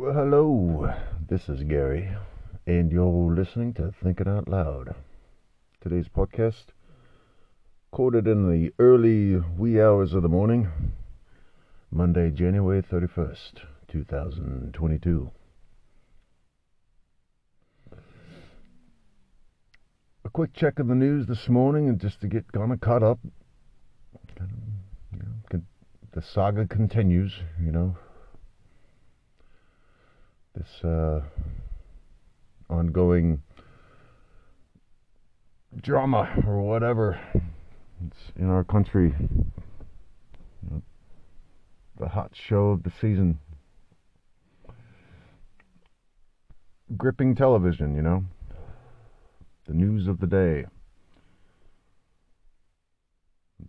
Well, hello. This is Gary, and you're listening to Thinking Out Loud. Today's podcast, recorded in the early wee hours of the morning, Monday, January 31st, 2022. A quick check of the news this morning, and just to get kind of caught up. You know, the saga continues, you know, this uh, ongoing drama or whatever it's in our country. The hot show of the season. Gripping television, you know. The news of the day.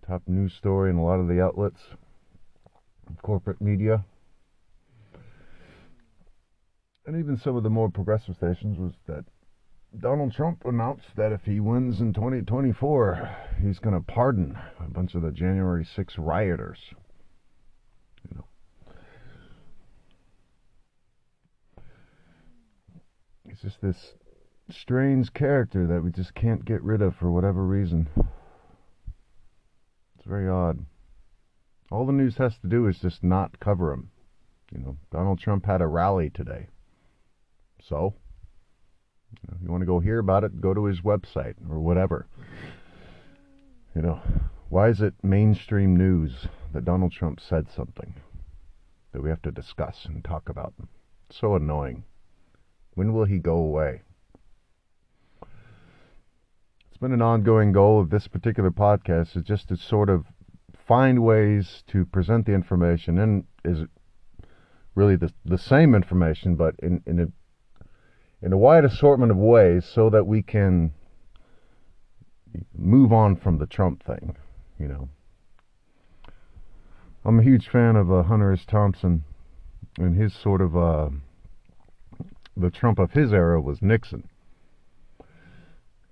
Top news story in a lot of the outlets, corporate media and even some of the more progressive stations was that Donald Trump announced that if he wins in 2024, he's going to pardon a bunch of the January 6 rioters. You know. He's just this strange character that we just can't get rid of for whatever reason. It's very odd. All the news has to do is just not cover him. You know, Donald Trump had a rally today. So, if you want to go hear about it, go to his website or whatever. You know, why is it mainstream news that Donald Trump said something that we have to discuss and talk about? so annoying. When will he go away? It's been an ongoing goal of this particular podcast is just to sort of find ways to present the information and is really the the same information but in in a in a wide assortment of ways so that we can move on from the Trump thing, you know. I'm a huge fan of uh, Hunter S. Thompson and his sort of uh, the Trump of his era was Nixon.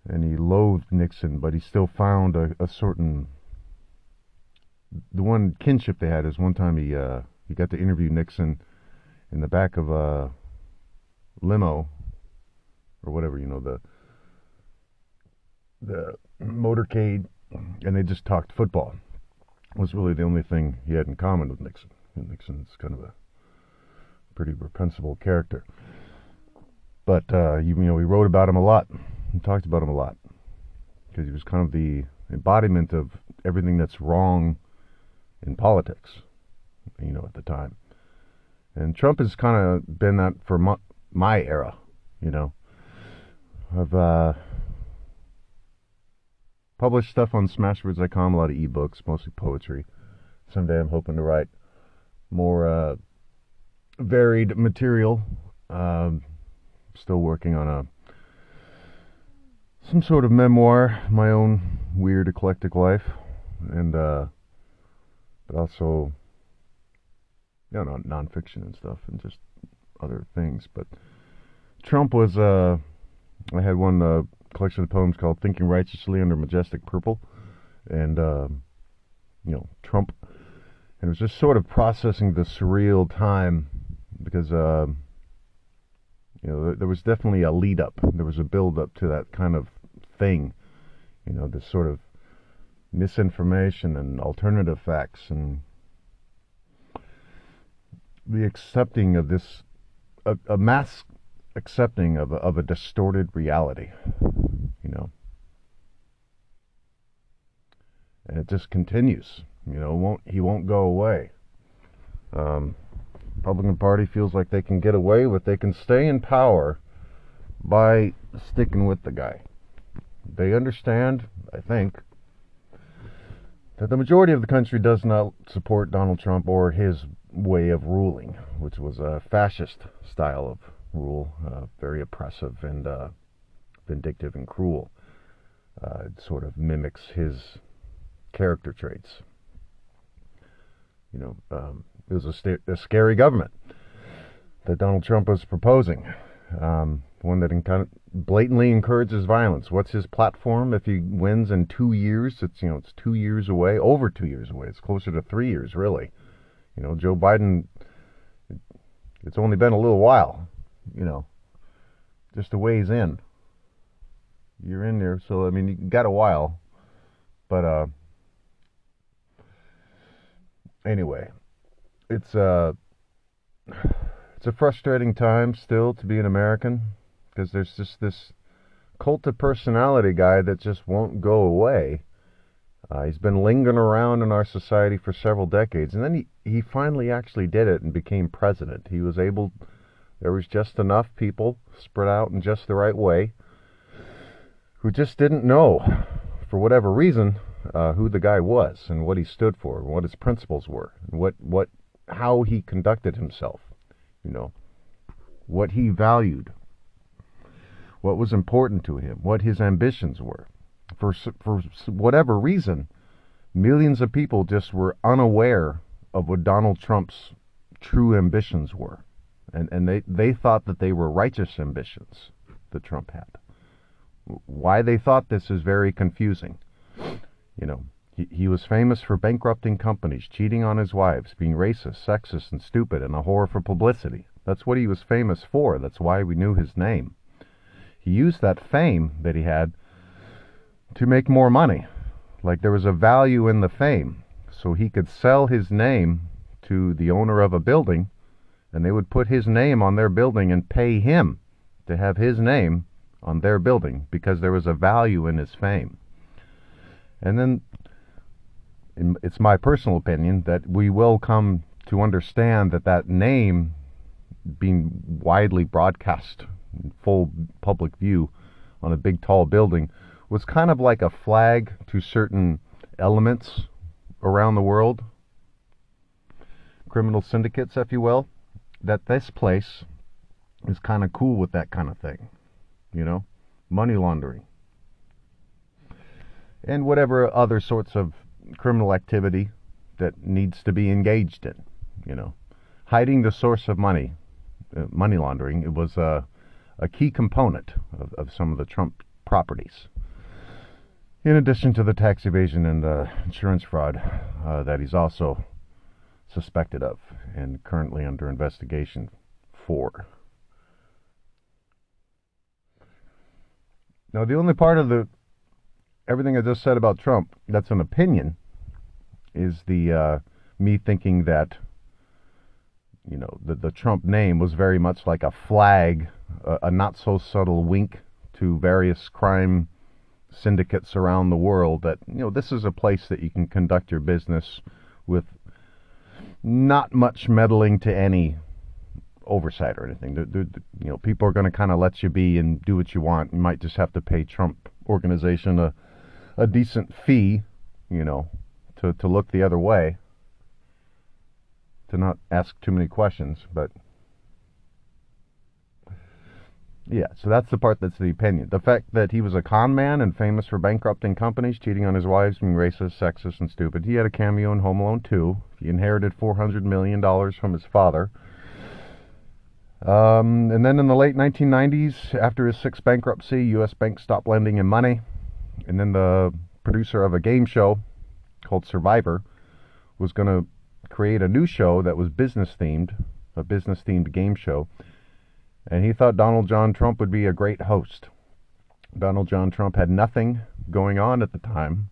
And he loathed Nixon, but he still found a, a certain the one kinship they had is one time he uh, he got to interview Nixon in the back of a limo or whatever, you know, the the motorcade, and they just talked football. Was really the only thing he had in common with Nixon. And Nixon's kind of a pretty reprehensible character, but uh, you, you know, we wrote about him a lot and talked about him a lot because he was kind of the embodiment of everything that's wrong in politics, you know, at the time. And Trump has kind of been that for my, my era, you know. I've uh, published stuff on Smashwords.com, a lot of ebooks, mostly poetry. Someday I'm hoping to write more uh, varied material. Um, still working on a some sort of memoir, my own weird eclectic life, and uh, but also you know nonfiction and stuff, and just other things. But Trump was uh, I had one uh, collection of poems called "Thinking Righteously Under Majestic Purple," and um, you know Trump, and it was just sort of processing the surreal time because uh, you know there, was definitely a lead up, there was a build up to that kind of thing, you know, this sort of misinformation and alternative facts and the accepting of this a, a mass accepting of a, of a distorted reality, you know. And it just continues, you know. Won't he won't go away? Um, Republican Party feels like they can get away with, they can stay in power by sticking with the guy. They understand, I think, that the majority of the country does not support Donald Trump or his way of ruling, which was a fascist style of rule, uh, very oppressive and uh, vindictive and cruel. Uh, it sort of mimics his character traits. You know, um, it was a, a, scary government that Donald Trump was proposing, um, one that blatantly encourages violence. What's his platform? If he wins in two years, it's you know it's two years away, over two years away. It's closer to three years, really. You know, Joe Biden It's only been a little while, you know, just a ways in. You're in there, so I mean, you got a while, but uh, anyway, it's uh, it's a frustrating time still to be an American because there's just this cult of personality guy that just won't go away. Uh, he's been lingering around in our society for several decades, and then he, he finally actually did it and became president. He was able, there was just enough people spread out in just the right way who just didn't know, for whatever reason, uh, who the guy was and what he stood for, and what his principles were, and what, what how he conducted himself, you know, what he valued, what was important to him, what his ambitions were. For for whatever reason, millions of people just were unaware of what Donald Trump's true ambitions were. And and they, they thought that they were righteous ambitions that Trump had. Why they thought this is very confusing. You know, he, he was famous for bankrupting companies, cheating on his wives, being racist, sexist, and stupid, and a whore for publicity. That's what he was famous for. That's why we knew his name. He used that fame that he had to make more money. Like there was a value in the fame. So he could sell his name to the owner of a building, and they would put his name on their building and pay him to have his name on their building because there was a value in his fame. And then it's my personal opinion that we will come to understand that that name being widely broadcast in full public view on a big tall building was kind of like a flag to certain elements around the world criminal syndicates if you will that this place is kind of cool with that kind of thing you know money laundering and whatever other sorts of criminal activity that needs to be engaged in. You know, hiding the source of money, uh, money laundering, it was a, a key component of, of some of the Trump properties. In addition to the tax evasion and uh, insurance fraud uh, that he's also suspected of and currently under investigation for. Now, the only part of the everything I just said about Trump that's an opinion is the uh, me thinking that you know the the Trump name was very much like a flag, a, a not so subtle wink to various crime syndicates around the world that you know this is a place that you can conduct your business with not much meddling to any oversight or anything. You know, people are going to kind of let you be and do what you want. You might just have to pay Trump organization a a decent fee, you know, to, to look the other way, to not ask too many questions, but yeah, so that's the part that's the opinion. The fact that he was a con man and famous for bankrupting companies, cheating on his wives, being racist, sexist, and stupid. He had a cameo in Home Alone 2. He inherited $400 million from his father. Um, and then in the late 1990s, after his sixth bankruptcy, U.S. banks stopped lending him money. And then the producer of a game show called Survivor was going to create a new show that was business themed, a business themed game show. And he thought Donald John Trump would be a great host. Donald John Trump had nothing going on at the time.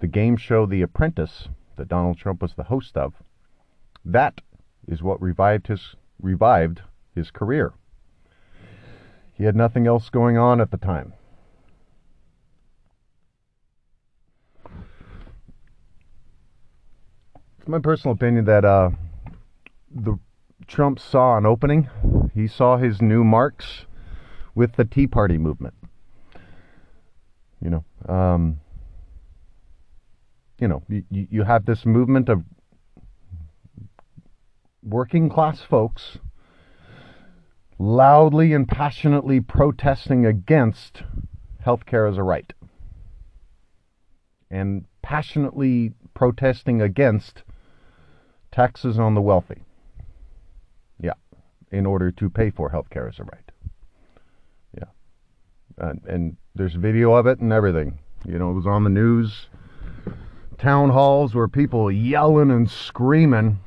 The game show The Apprentice, that Donald Trump was the host of, that is what revived his revived his career. He had nothing else going on at the time. It's my personal opinion that uh, the Trump saw an opening. He saw his new marks with the Tea Party movement. You know, um, you know, you, you have this movement of working class folks loudly and passionately protesting against healthcare as a right and passionately protesting against taxes on the wealthy. In order to pay for health care as a right. Yeah, and, and there's video of it and everything. You know, it was on the news, town halls where people yelling and screaming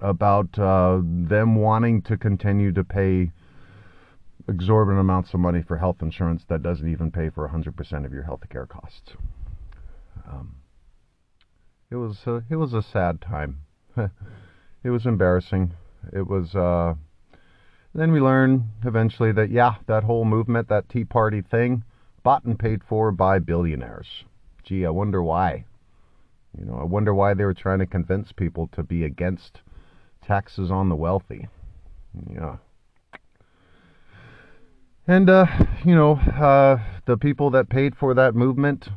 about uh, them wanting to continue to pay exorbitant amounts of money for health insurance that doesn't even pay for 100% of your health care costs. Um, it was a, it was a sad time. it was embarrassing. It was. Uh, then we learn eventually that yeah, that whole movement, that Tea Party thing, bought and paid for by billionaires. Gee, I wonder why. You know, I wonder why they were trying to convince people to be against taxes on the wealthy. Yeah. And, uh, you know, uh, the people that paid for that movement,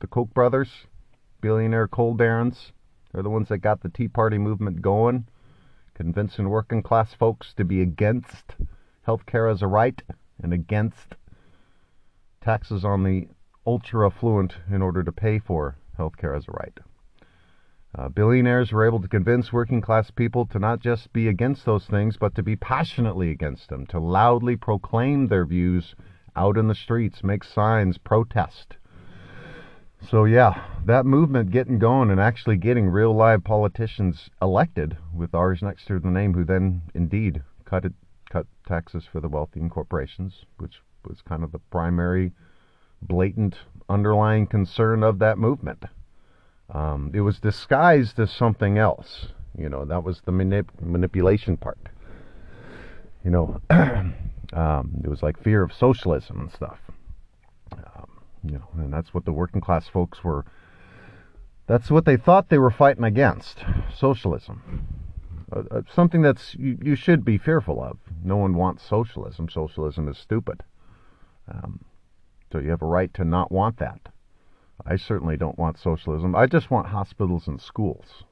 the Koch brothers, billionaire coal barons, they're the ones that got the Tea Party movement going, convincing working class folks to be against health care as a right and against taxes on the ultra affluent in order to pay for health care as a right. Uh, billionaires were able to convince working class people to not just be against those things, but to be passionately against them, to loudly proclaim their views out in the streets, make signs, protest. So, yeah, that movement getting going and actually getting real live politicians elected with R's next to the name, who then indeed cut, it, cut taxes for the wealthy and corporations, which was kind of the primary blatant underlying concern of that movement. Um, it was disguised as something else. You know, that was the manip- manipulation part. You know, um, it was like fear of socialism and stuff. Um, you know, and that's what the working class folks were. That's what they thought they were fighting against: socialism. Uh, uh, something that's you, you, should be fearful of. No one wants socialism. Socialism is stupid. Um, so you have a right to not want that. I certainly don't want socialism. I just want hospitals and schools.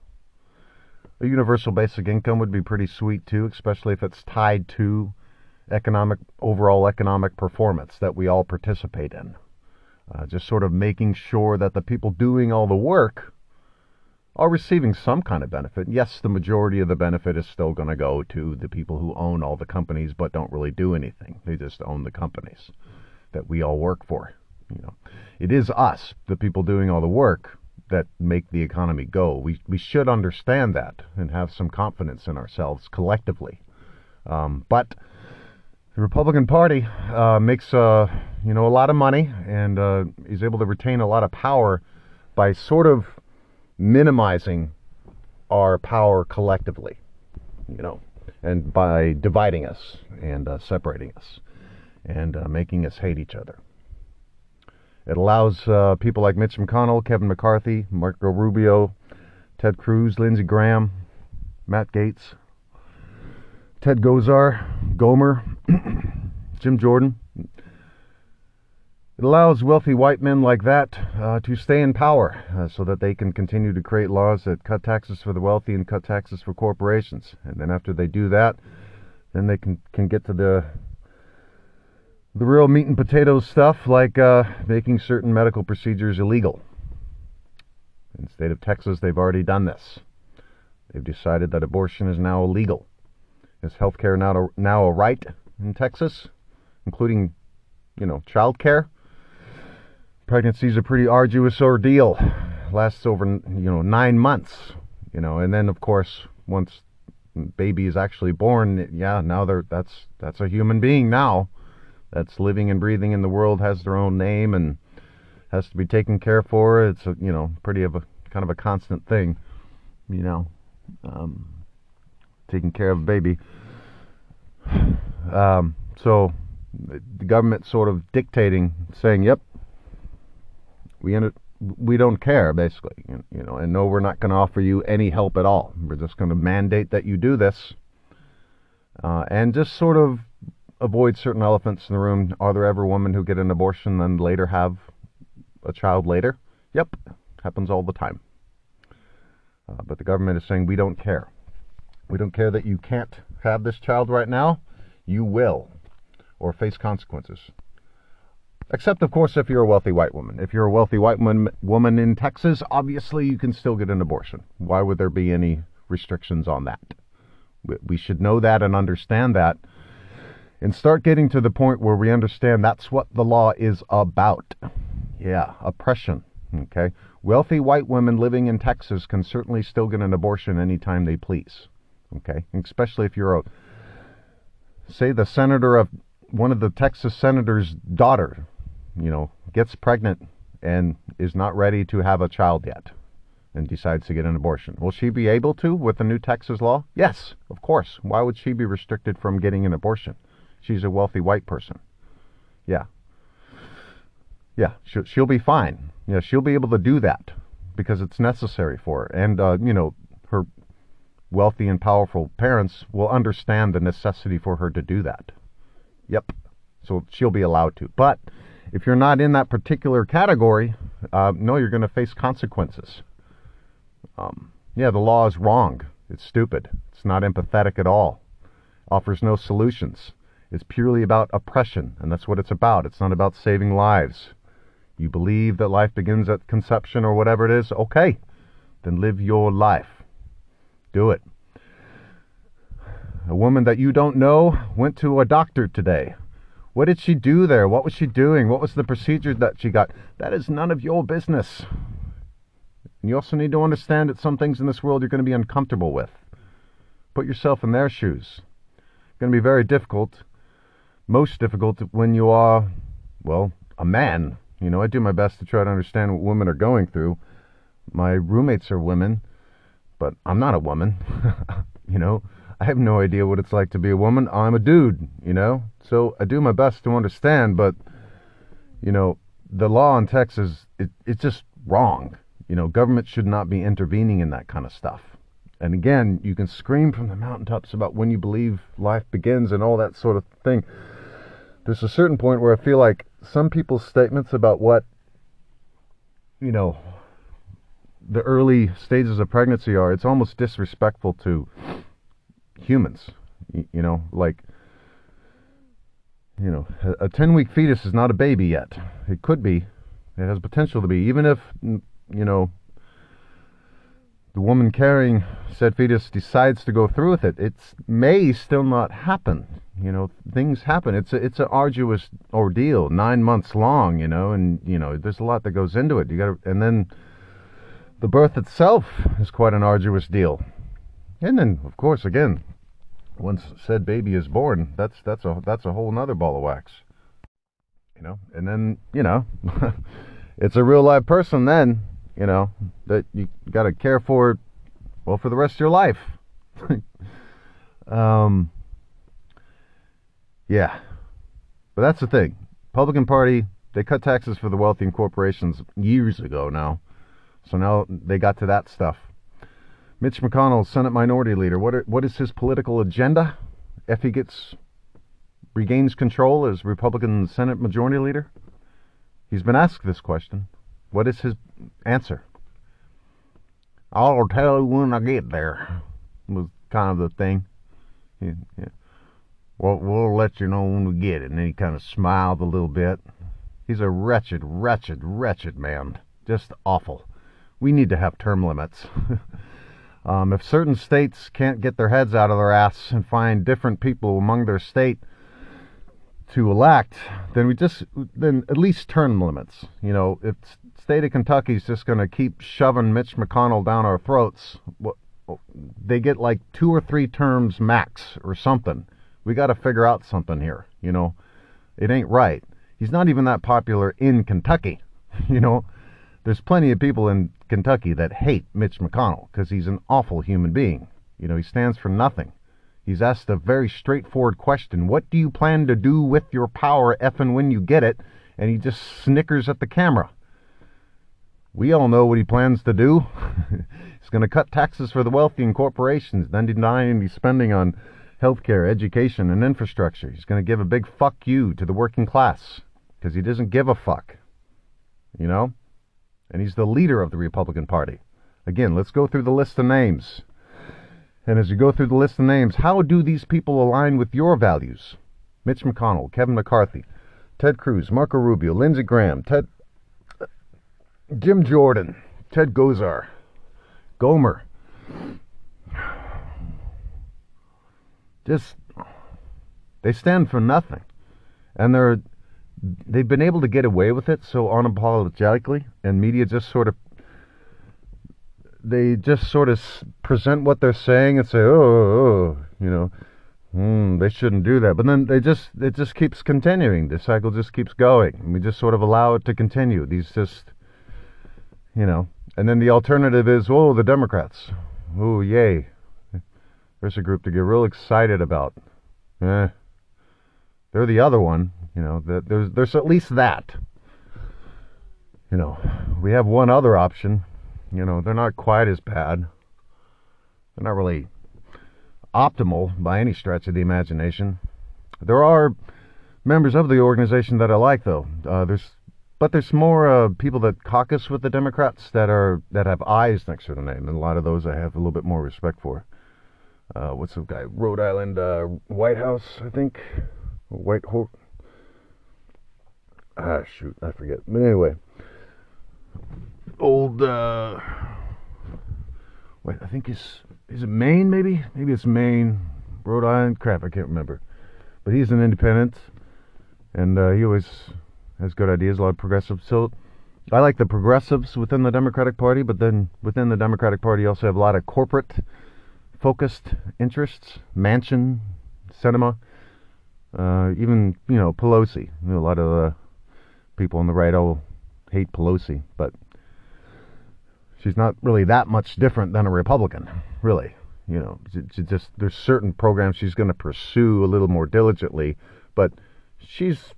A universal basic income would be pretty sweet too, especially if it's tied to economic overall economic performance that we all participate in. Uh, just sort of making sure that the people doing all the work are receiving some kind of benefit. Yes, the majority of the benefit is still going to go to the people who own all the companies but don't really do anything. They just own the companies that we all work for. You know, it is us, the people doing all the work, that make the economy go. We we should understand that and have some confidence in ourselves collectively. Um, but the Republican Party uh, makes uh, you know a lot of money and uh, is able to retain a lot of power by sort of minimizing our power collectively, you know, and by dividing us and uh, separating us and uh, making us hate each other. It allows uh, people like Mitch McConnell, Kevin McCarthy, Marco Rubio, Ted Cruz, Lindsey Graham, Matt Gaetz, Ted Gosar, Gohmert, Jim Jordan. It allows wealthy white men like that uh, to stay in power uh, so that they can continue to create laws that cut taxes for the wealthy and cut taxes for corporations. And then after they do that, then they can, can get to the the real meat and potatoes stuff, like uh, making certain medical procedures illegal. In the state of Texas, they've already done this. They've decided that abortion is now illegal. Is healthcare now a, now a right in Texas, including, you know, child care? Pregnancy is a pretty arduous ordeal. Lasts over, you know, nine months. You know, and then of course, once baby is actually born, yeah, now they're that's that's a human being now that's living and breathing in the world has their own name and has to be taken care for. It's a, you know pretty of a kind of a constant thing, you know, um, taking care of a baby. Um, so the government sort of dictating, saying, "Yep, we end we don't care, basically, you know, and no, we're not going to offer you any help at all. We're just going to mandate that you do this, uh, and just sort of avoid certain elephants in the room. Are there ever women who get an abortion and later have a child later? Yep, happens all the time. Uh, but the government is saying we don't care. We don't care that you can't have this child right now. You will, or face consequences. Except, of course, if you're a wealthy white woman. If you're a wealthy white woman, woman in Texas, obviously you can still get an abortion. Why would there be any restrictions on that? We should know that and understand that and start getting to the point where we understand that's what the law is about. Yeah, oppression. Okay. Wealthy white women living in Texas can certainly still get an abortion anytime they please. Okay, especially if you're a say the senator of one of the Texas senator's daughter, you know, gets pregnant and is not ready to have a child yet and decides to get an abortion. Will she be able to with the new Texas law? Yes, of course. Why would she be restricted from getting an abortion? She's a wealthy white person. Yeah. Yeah, she'll, she'll be fine. Yeah, she'll be able to do that because it's necessary for her. And, uh, you know, her wealthy and powerful parents will understand the necessity for her to do that. Yep. So she'll be allowed to. But if you're not in that particular category, uh, no, you're going to face consequences. Um, yeah, the law is wrong. It's stupid. It's not empathetic at all. Offers no solutions. It's purely about oppression, and that's what it's about. It's not about saving lives. You believe that life begins at conception or whatever it is? Okay. Then live your life. Do it. A woman that you don't know went to a doctor today. What did she do there? What was she doing? What was the procedure that she got? That is none of your business. And you also need to understand that some things in this world you're going to be uncomfortable with. Put yourself in their shoes. It's going to be very difficult, most difficult when you are, well, a man. You know, I do my best to try to understand what women are going through. My roommates are women, but I'm not a woman. you know, I have no idea what it's like to be a woman. I'm a dude, you know? So I do my best to understand, but, you know, the law in Texas, it, it's just wrong. You know, government should not be intervening in that kind of stuff. And again, you can scream from the mountaintops about when you believe life begins and all that sort of thing. There's a certain point where I feel like some people's statements about what, you know, the early stages of pregnancy are, it's almost disrespectful to humans. You, know, like, you know, a 10 week fetus is not a baby yet. It could be. It has potential to be. Even if you know, the woman carrying said fetus decides to go through with it, it may still not happen. You know, things happen. It's a, it's an arduous ordeal, nine months long. You know, and you know, there's a lot that goes into it. You got to, and then the birth itself is quite an arduous deal. And then, of course, again, once said baby is born, that's that's a that's a whole nother ball of wax. You know, and then you know, it's a real live person then you know, that you got to care for, well, for the rest of your life. um, yeah. But that's the thing. Republican Party, they cut taxes for the wealthy and corporations years ago now. So now they got to that stuff. Mitch McConnell, Senate Minority Leader, what are, what is his political agenda if he gets regains control as Republican Senate Majority Leader? He's been asked this question. What is his answer? I'll tell you when I get there. Was kind of the thing. Yeah, yeah. Well, we'll let you know when we get it. And then he kind of smiled a little bit. He's a wretched, wretched, wretched man. Just awful. We need to have term limits. um, if certain states can't get their heads out of their ass and find different people among their state to elect, then we just then at least term limits. You know, if state of Kentucky is just going to keep shoving Mitch McConnell down our throats, they get like two or three terms max or something. We got to figure out something here. You know, it ain't right. He's not even that popular in Kentucky. You know, there's plenty of people in Kentucky that hate Mitch McConnell because he's an awful human being. You know, he stands for nothing. He's asked a very straightforward question What do you plan to do with your power if and when you get it? And he just snickers at the camera. We all know what he plans to do. He's going to cut taxes for the wealthy and corporations, then deny any spending on healthcare, education, and infrastructure. He's going to give a big fuck you to the working class because he doesn't give a fuck. You know? And he's the leader of the Republican Party. Again, let's go through the list of names. And as you go through the list of names, how do these people align with your values? Mitch McConnell, Kevin McCarthy, Ted Cruz, Marco Rubio, Lindsey Graham, Ted, Jim Jordan, Ted Gosar, Gohmert. Just they stand for nothing. And they're they've been able to get away with it so unapologetically and media just sort of they just sort of present what they're saying and say, oh, oh, oh you know, mm, they shouldn't do that. But then they just it just keeps continuing. The cycle just keeps going. And we just sort of allow it to continue. These just, you know, and then the alternative is, oh, the Democrats. Oh, yay. There's a group to get real excited about. Eh, they're the other one. You know, there's there's at least that. You know, we have one other option. You know, they're not quite as bad. They're not really optimal by any stretch of the imagination. There are members of the organization that I like, though. Uh, there's, but there's more uh, people that caucus with the Democrats that are that have I's next to their name, and a lot of those I have a little bit more respect for. Uh, what's the guy? Rhode Island uh, Whitehouse, I think. White Ho- Ah, shoot, I forget. But anyway, old. Uh, wait, I think it's is Maine? Maybe, maybe it's Maine, Rhode Island. Crap, I can't remember. But he's an independent, and uh, he always has good ideas. A lot of progressives. So I like the progressives within the Democratic Party, but then within the Democratic Party, you also have a lot of corporate focused interests, Manchin, Sinema, uh, even you know Pelosi. You know, a lot of uh, people on the right all hate Pelosi, but she's not really that much different than a Republican, really. You know, she just there's certain programs she's going to pursue a little more diligently, but she's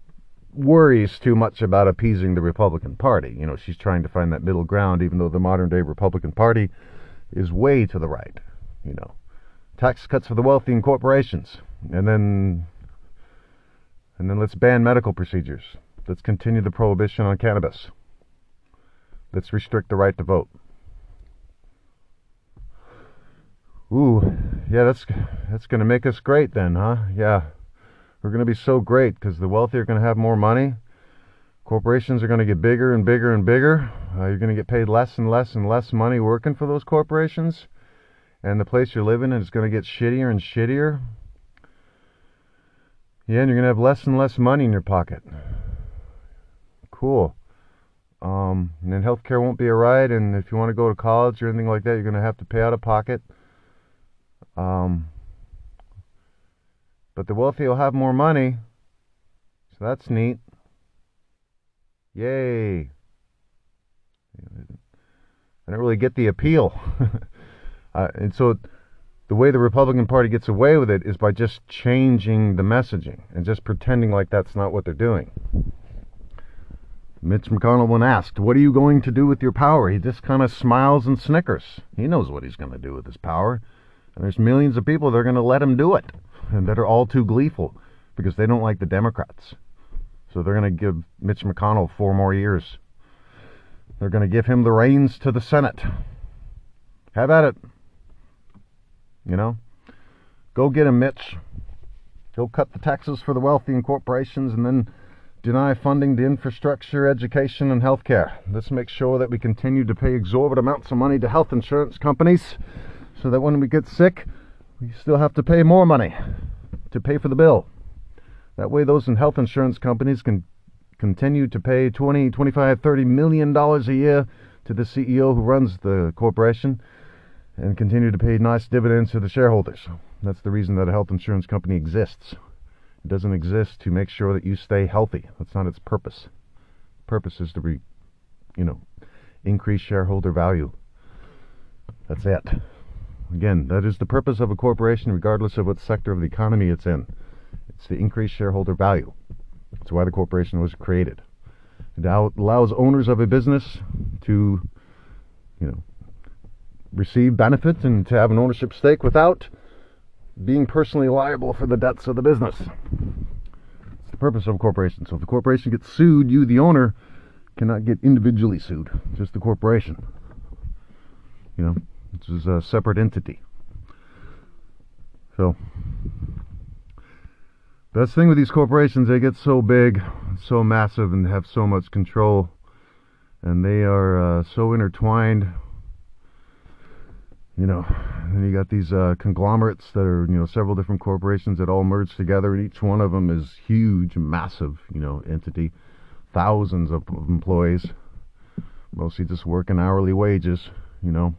worries too much about appeasing the Republican Party. You know, she's trying to find that middle ground, even though the modern day Republican Party is way to the right. You know, tax cuts for the wealthy and corporations, and then and then let's ban medical procedures. Let's continue the prohibition on cannabis. Let's restrict the right to vote. Ooh, yeah, that's that's going to make us great then, huh? Yeah. We're going to be so great because the wealthy are going to have more money. Corporations are going to get bigger and bigger and bigger. Uh, you're going to get paid less and less and less money working for those corporations. And the place you're living in is going to get shittier and shittier. Yeah, and you're going to have less and less money in your pocket. Cool. Um, and then healthcare won't be a right. And if you want to go to college or anything like that, you're going to have to pay out of pocket. Um, but the wealthy will have more money. So that's neat. Yay. I don't really get the appeal. uh, and so the way the Republican Party gets away with it is by just changing the messaging and just pretending like that's not what they're doing. Mitch McConnell, when asked, What are you going to do with your power? He just kind of smiles and snickers. He knows what he's going to do with his power. And there's millions of people that are going to let him do it and that are all too gleeful because they don't like the Democrats. So they're going to give Mitch McConnell four more years. They're going to give him the reins to the Senate. Have at it. You know? Go get him, Mitch. Go cut the taxes for the wealthy and corporations and then deny funding to infrastructure, education, and healthcare. Let's make sure that we continue to pay exorbitant amounts of money to health insurance companies so that when we get sick, we still have to pay more money to pay for the bill. That way, those in health insurance companies can continue to pay 20, 25, 30 million dollars a year to the CEO who runs the corporation and continue to pay nice dividends to the shareholders. That's the reason that a health insurance company exists. It doesn't exist to make sure that you stay healthy. That's not its purpose. purpose is to re, you know, increase shareholder value. That's it. Again, that is the purpose of a corporation, regardless of what sector of the economy it's in. It's to increase shareholder value. That's why the corporation was created. It allows owners of a business to, you know, receive benefits and to have an ownership stake without being personally liable for the debts of the business. It's the purpose of a corporation. So if the corporation gets sued, you, the owner, cannot get individually sued, just the corporation. You know, which is a separate entity. So, the thing with these corporations, they get so big, so massive, and have so much control, and they are uh, so intertwined. You know, and you got these uh, conglomerates that are, you know, several different corporations that all merge together, and each one of them is huge, massive, you know, entity, thousands of employees, mostly just working hourly wages, you know.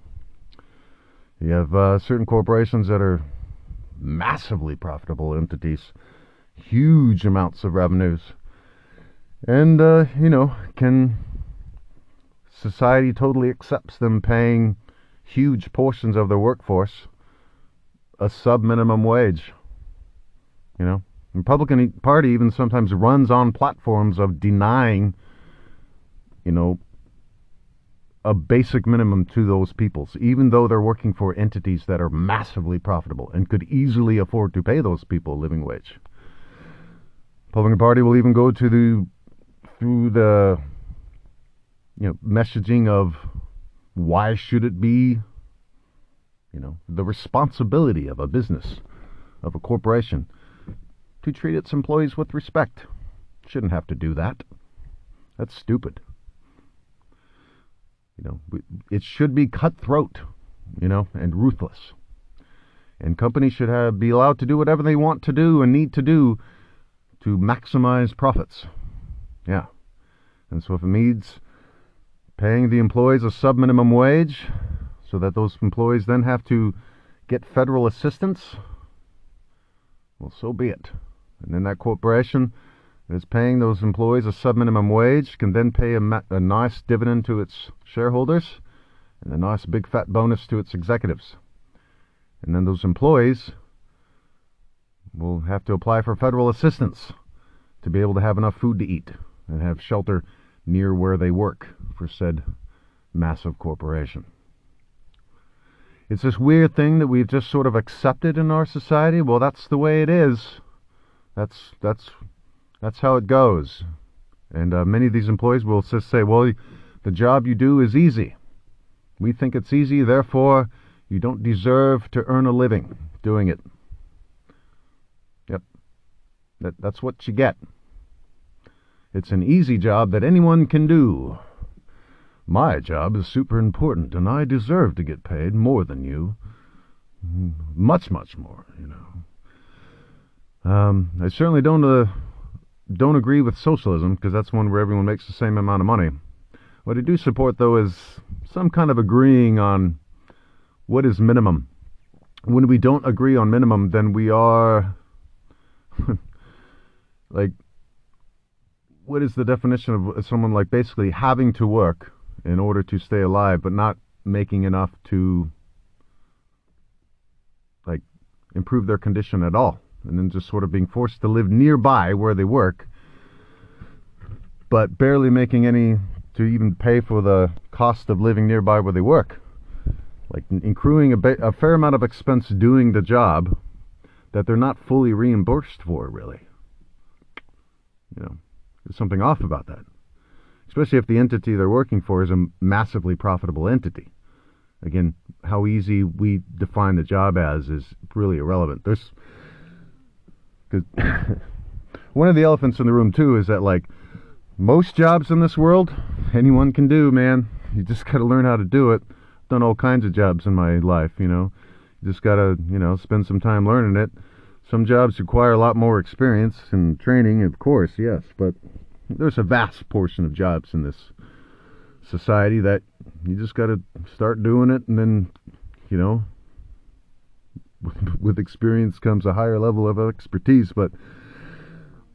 You have uh, certain corporations that are massively profitable entities, huge amounts of revenues, and uh, you know can society totally accepts them paying huge portions of their workforce a sub minimum wage. You know, Republican Party even sometimes runs on platforms of denying, you know, a basic minimum to those peoples, even though they're working for entities that are massively profitable and could easily afford to pay those people a living wage. Republican Party will even go to the through the you know messaging of why should it be you know the responsibility of a business of a corporation to treat its employees with respect? Shouldn't have to do that. That's stupid. You know it should be cutthroat you know and ruthless. And companies should have be allowed to do whatever they want to do and need to do to maximize profits. Yeah. And so if it means paying the employees a subminimum wage so that those employees then have to get federal assistance, well, so be it. And then that corporation that is paying those employees a subminimum wage can then pay a, a nice dividend to its shareholders and a nice big fat bonus to its executives. And then those employees will have to apply for federal assistance to be able to have enough food to eat and have shelter near where they work for said massive corporation. It's this weird thing that we've just sort of accepted in our society. Well, that's the way it is. That's that's that's how it goes. And uh, many of these employees will just say, "Well, the job you do is easy. We think it's easy, therefore you don't deserve to earn a living doing it." Yep. That that's what you get. It's an easy job that anyone can do. My job is super important, and I deserve to get paid more than you. Much, much more, you know. Um, I certainly don't uh, don't agree with socialism because that's one where everyone makes the same amount of money. What I do support, though, is some kind of agreeing on what is minimum. When we don't agree on minimum, then we are like what is the definition of someone like basically having to work in order to stay alive, but not making enough to like improve their condition at all, and then just sort of being forced to live nearby where they work, but barely making any to even pay for the cost of living nearby where they work, like accruing a, ba- a fair amount of expense doing the job that they're not fully reimbursed for, really. You know. There's something off about that. Especially if the entity they're working for is a massively profitable entity. Again, how easy we define the job as is really irrelevant. There's because one of the elephants in the room too is that like most jobs in this world anyone can do, man. You just got to learn how to do it. I've done all kinds of jobs in my life, you know. You just got to, you know, spend some time learning it. Some jobs require a lot more experience and training, of course, yes, but there's a vast portion of jobs in this society that you just got to start doing it, and then, you know, with, experience comes a higher level of expertise. But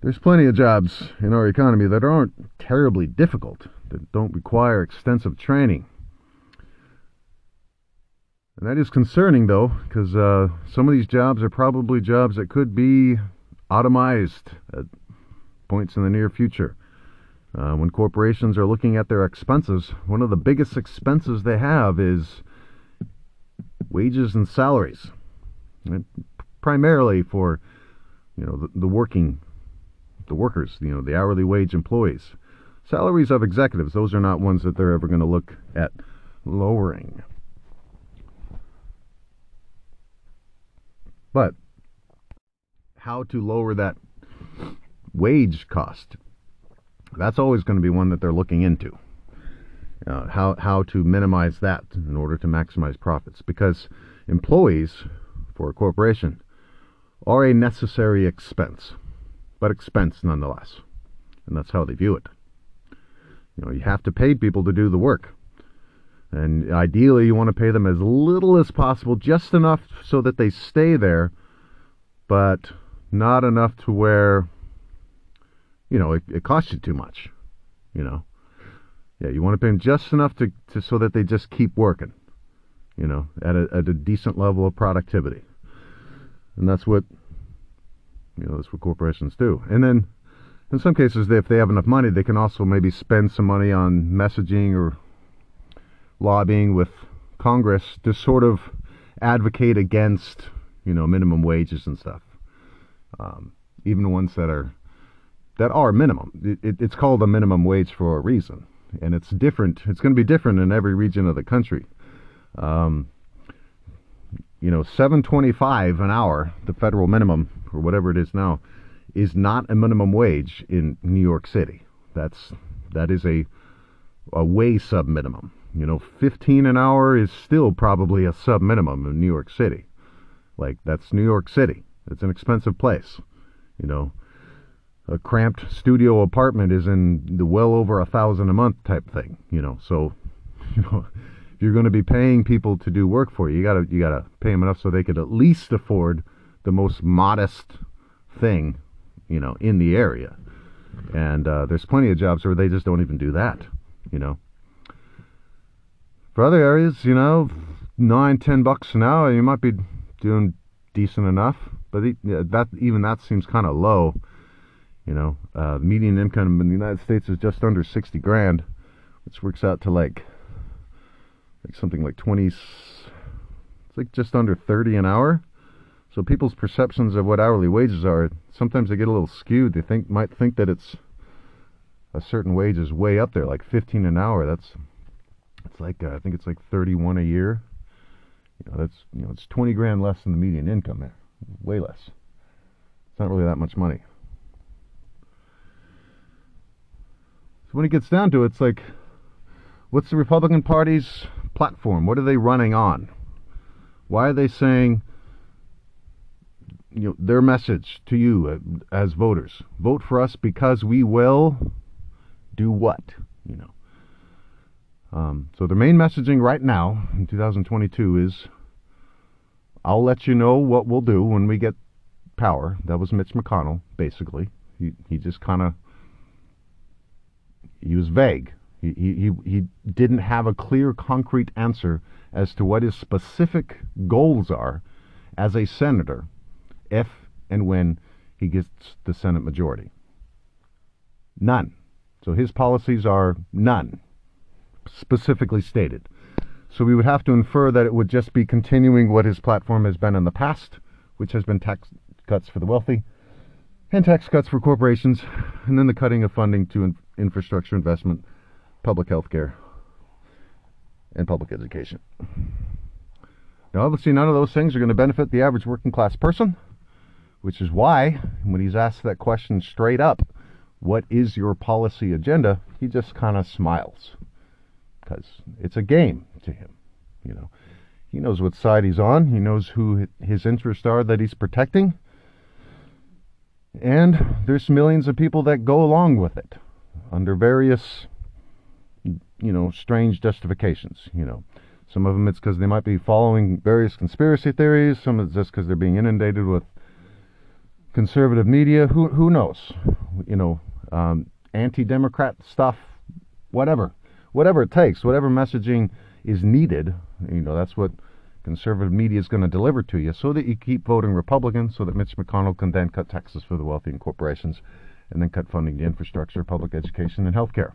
there's plenty of jobs in our economy that aren't terribly difficult, that don't require extensive training. And that is concerning, though, because uh, some of these jobs are probably jobs that could be automized at points in the near future. Uh, when corporations are looking at their expenses, one of the biggest expenses they have is wages and salaries, and primarily for you know the, the working, the workers, you know the hourly wage employees. Salaries of executives; those are not ones that they're ever going to look at lowering. But how to lower that wage cost? That's always going to be one that they're looking into. Uh, how how to minimize that in order to maximize profits because employees for a corporation are a necessary expense, but expense nonetheless, and that's how they view it. You know, you have to pay people to do the work. And ideally, you want to pay them as little as possible, just enough so that they stay there, but not enough to where, you know, it, it costs you too much. You know, yeah, you want to pay them just enough to, to so that they just keep working. You know, at a at a decent level of productivity, and that's what you know that's what corporations do. And then in some cases, if they have enough money, they can also maybe spend some money on messaging or lobbying with Congress to sort of advocate against, you know, minimum wages and stuff. Um, even ones that are that are minimum. It, it, it's called a minimum wage for a reason, and it's different. It's going to be different in every region of the country. Um, you know, seven twenty-five an hour, the federal minimum or whatever it is now, is not a minimum wage in New York City. That's that is a a way sub minimum. You know, 15 an hour is still probably a sub minimum in New York City. Like that's New York City. It's an expensive place. You know, a cramped studio apartment is in the well over a thousand a month type thing. You know, so you know if you're going to be paying people to do work for you, you gotta you gotta pay them enough so they could at least afford the most modest thing, you know, in the area. And uh, there's plenty of jobs where they just don't even do that. You know. For other areas, you know, nine, ten bucks an hour, you might be doing decent enough. But that even that seems kind of low. You know, uh, median income in the United States is just under sixty grand, which works out to like, like something like twenty. It's like just under thirty an hour. So people's perceptions of what hourly wages are sometimes they get a little skewed. They think might think that it's a certain wage is way up there, like fifteen an hour. That's it's like uh, I think it's like 31 a year. You know, that's you know it's 20 grand less than the median income there, way less. It's not really that much money. So when it gets down to it, it's like, what's the Republican Party's platform? What are they running on? Why are they saying, you know, their message to you uh, as voters? Vote for us because we will do what? You know. Um, so the main messaging right now in 2022 is I'll let you know what we'll do when we get power. That was Mitch McConnell, basically. He, he just kind of, he was vague. He, he, he didn't have a clear, concrete answer as to what his specific goals are as a senator if and when he gets the Senate majority. None. So his policies are none specifically stated. So we would have to infer that it would just be continuing what his platform has been in the past, which has been tax cuts for the wealthy and tax cuts for corporations, and then the cutting of funding to in infrastructure investment, public health care, and public education. Now, obviously, none of those things are going to benefit the average working class person, which is why, when he's asked that question straight up, what is your policy agenda, he just kind of smiles because it's a game to him. You know, he knows what side he's on. He knows who his interests are that he's protecting, and there's millions of people that go along with it under various, you know, strange justifications. You know, some of them it's because they might be following various conspiracy theories. Some it's just because they're being inundated with conservative media. Who who knows? You know, um, anti-democrat stuff, whatever whatever it takes, whatever messaging is needed. You know, that's what conservative media is going to deliver to you so that you keep voting Republican so that Mitch McConnell can then cut taxes for the wealthy and corporations and then cut funding to infrastructure, public education, and health care.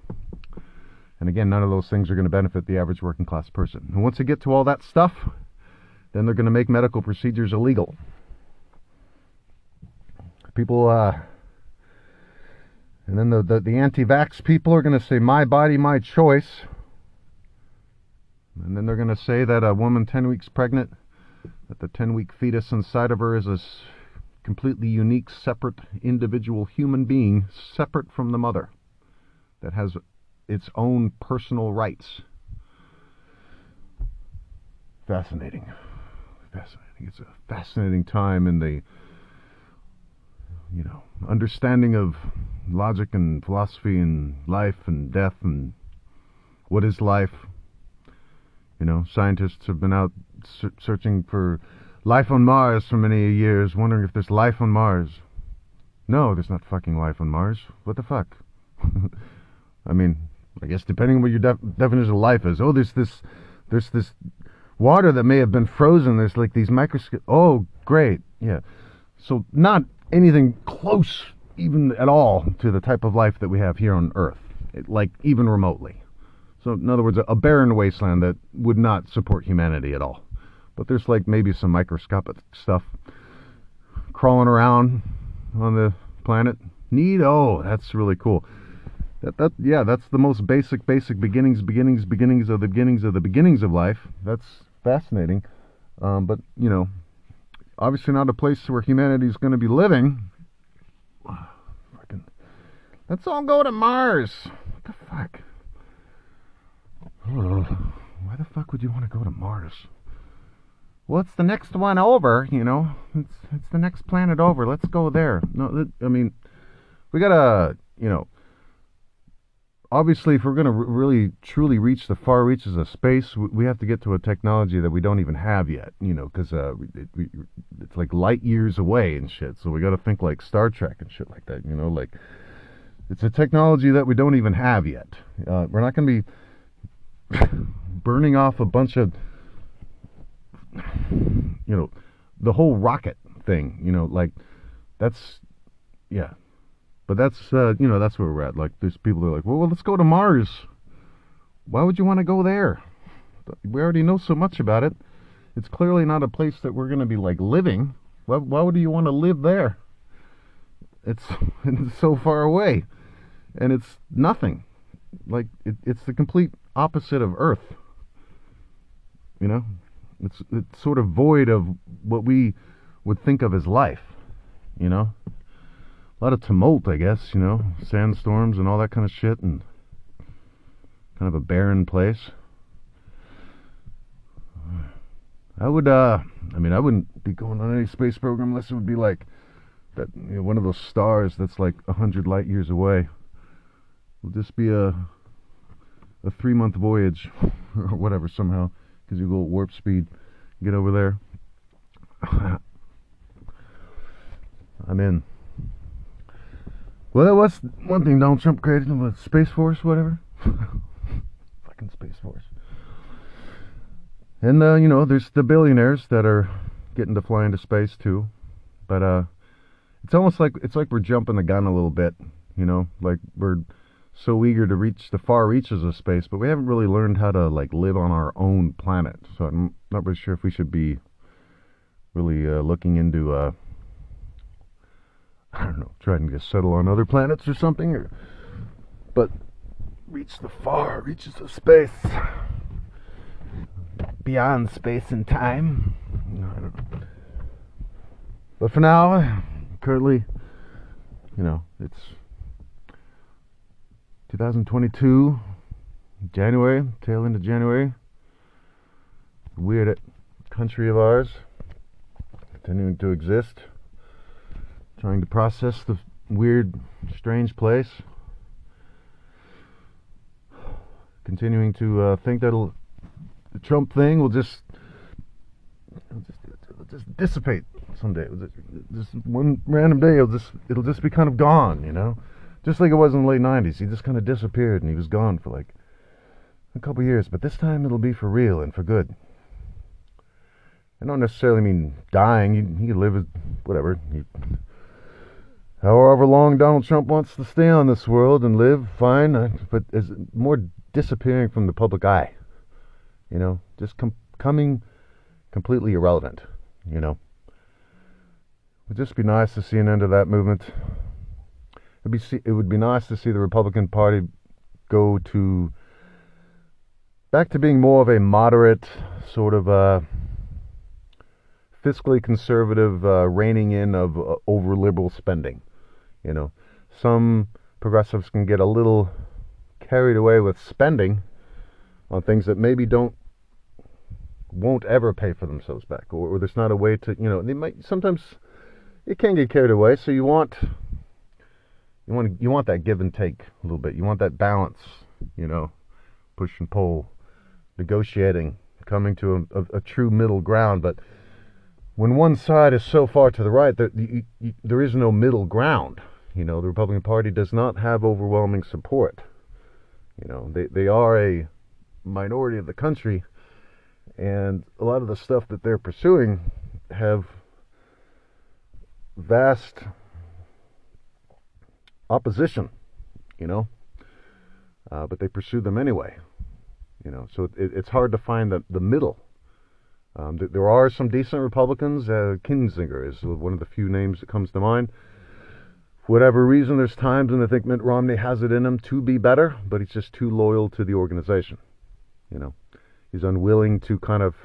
And again, none of those things are going to benefit the average working class person. And once they get to all that stuff, then they're going to make medical procedures illegal. People, uh, and then the, the, the anti vax people are going to say, my body, my choice. And then they're going to say that a woman 10 weeks pregnant, that the 10 week fetus inside of her is a completely unique, separate, individual human being, separate from the mother, that has its own personal rights. Fascinating. Fascinating. It's a fascinating time in the, you know, understanding of logic and philosophy and life and death and what is life. You know, scientists have been out ser- searching for life on Mars for many years, wondering if there's life on Mars. No, there's not fucking life on Mars. What the fuck? I mean, I guess depending on what your def- definition of life is. Oh, there's this, there's this water that may have been frozen. There's like these microscope. Oh, great, yeah. So not anything close, even at all, to the type of life that we have here on Earth, it, like even remotely. So, in other words, a, a barren wasteland that would not support humanity at all. But there's like maybe some microscopic stuff crawling around on the planet. Neat. Oh, that's really cool. That, that yeah, that's the most basic, basic beginnings, beginnings, beginnings of the beginnings of the beginnings of life. That's fascinating. Um, but you know, obviously not a place where humanity is going to be living. Fucking, let's all go to Mars. What the fuck? Why the fuck would you want to go to Mars? Well, it's the next one over, you know. It's it's the next planet over. Let's go there. No, I mean, we gotta, you know. Obviously, if we're gonna really truly reach the far reaches of space, we have to get to a technology that we don't even have yet, you know, because uh, it, it's like light years away and shit. So we got to think like Star Trek and shit like that, you know, like it's a technology that we don't even have yet. Uh, we're not gonna be burning off a bunch of you know the whole rocket thing you know like that's yeah but that's uh, you know that's where we're at. Like there's people that are like well, well let's go to mars. Why would you want to go there? We already know so much about it. It's clearly not a place that we're going to be like living. Why, why would you want to live there? It's, it's so far away and it's nothing. Like it, it's the complete opposite of Earth. You know, it's it's sort of void of what we would think of as life. You know, a lot of tumult, I guess. You know, sandstorms and all that kind of shit, and kind of a barren place. I would, uh, I mean, I wouldn't be going on any space program unless it would be like that, you know, one of those stars that's like a hundred light years away. It'll just be a a three month voyage or whatever somehow because you go at warp speed, get over there. I'm in. Well, that was one thing Donald Trump created with Space Force, whatever. Fucking Space Force. And uh, you know, there's the billionaires that are getting to fly into space too. But uh, it's almost like it's like we're jumping the gun a little bit. You know, like we're so eager to reach the far reaches of space, but we haven't really learned how to like live on our own planet. So I'm not really sure if we should be really uh, looking into uh, I don't know, trying to settle on other planets or something, or but reach the far reaches of space, beyond space and time. I don't know. But for now, currently, you know, it's 2022, January, tail end of January. Weird country of ours, continuing to exist, trying to process the weird, strange place. Continuing to uh, think that the Trump thing will just, just, it'll just dissipate someday. Just, just one random day, it'll just it'll just be kind of gone, you know just like it was in the late 90s. He just kind of disappeared and he was gone for like a couple years. But this time it'll be for real and for good. I don't necessarily mean dying. He, he could live whatever. He, however long Donald Trump wants to stay on this world and live, fine. Uh, but is more disappearing from the public eye. You know, just com- coming completely irrelevant. You know, it would just be nice to see an end to that movement it'd be it would be nice to see the Republican Party go to back to being more of a moderate sort of uh, fiscally conservative uh, reining in of uh, over liberal spending. You know, some progressives can get a little carried away with spending on things that maybe don't won't ever pay for themselves back, or, or there's not a way to you know they might sometimes it can get carried away. So you want you want you want that give and take a little bit. You want that balance, you know, push and pull, negotiating, coming to a, a, a true middle ground. But when one side is so far to the right, that there is no middle ground. You know, the Republican Party does not have overwhelming support. You know, they they are a minority of the country, and a lot of the stuff that they're pursuing have vast opposition. You know, uh, but they pursue them anyway. You know, so it, it's hard to find the the middle. Um, th- there are some decent Republicans. Uh, Kinzinger is one of the few names that comes to mind. For whatever reason, there's times when I think Mitt Romney has it in him to be better, but he's just too loyal to the organization. You know, he's unwilling to kind of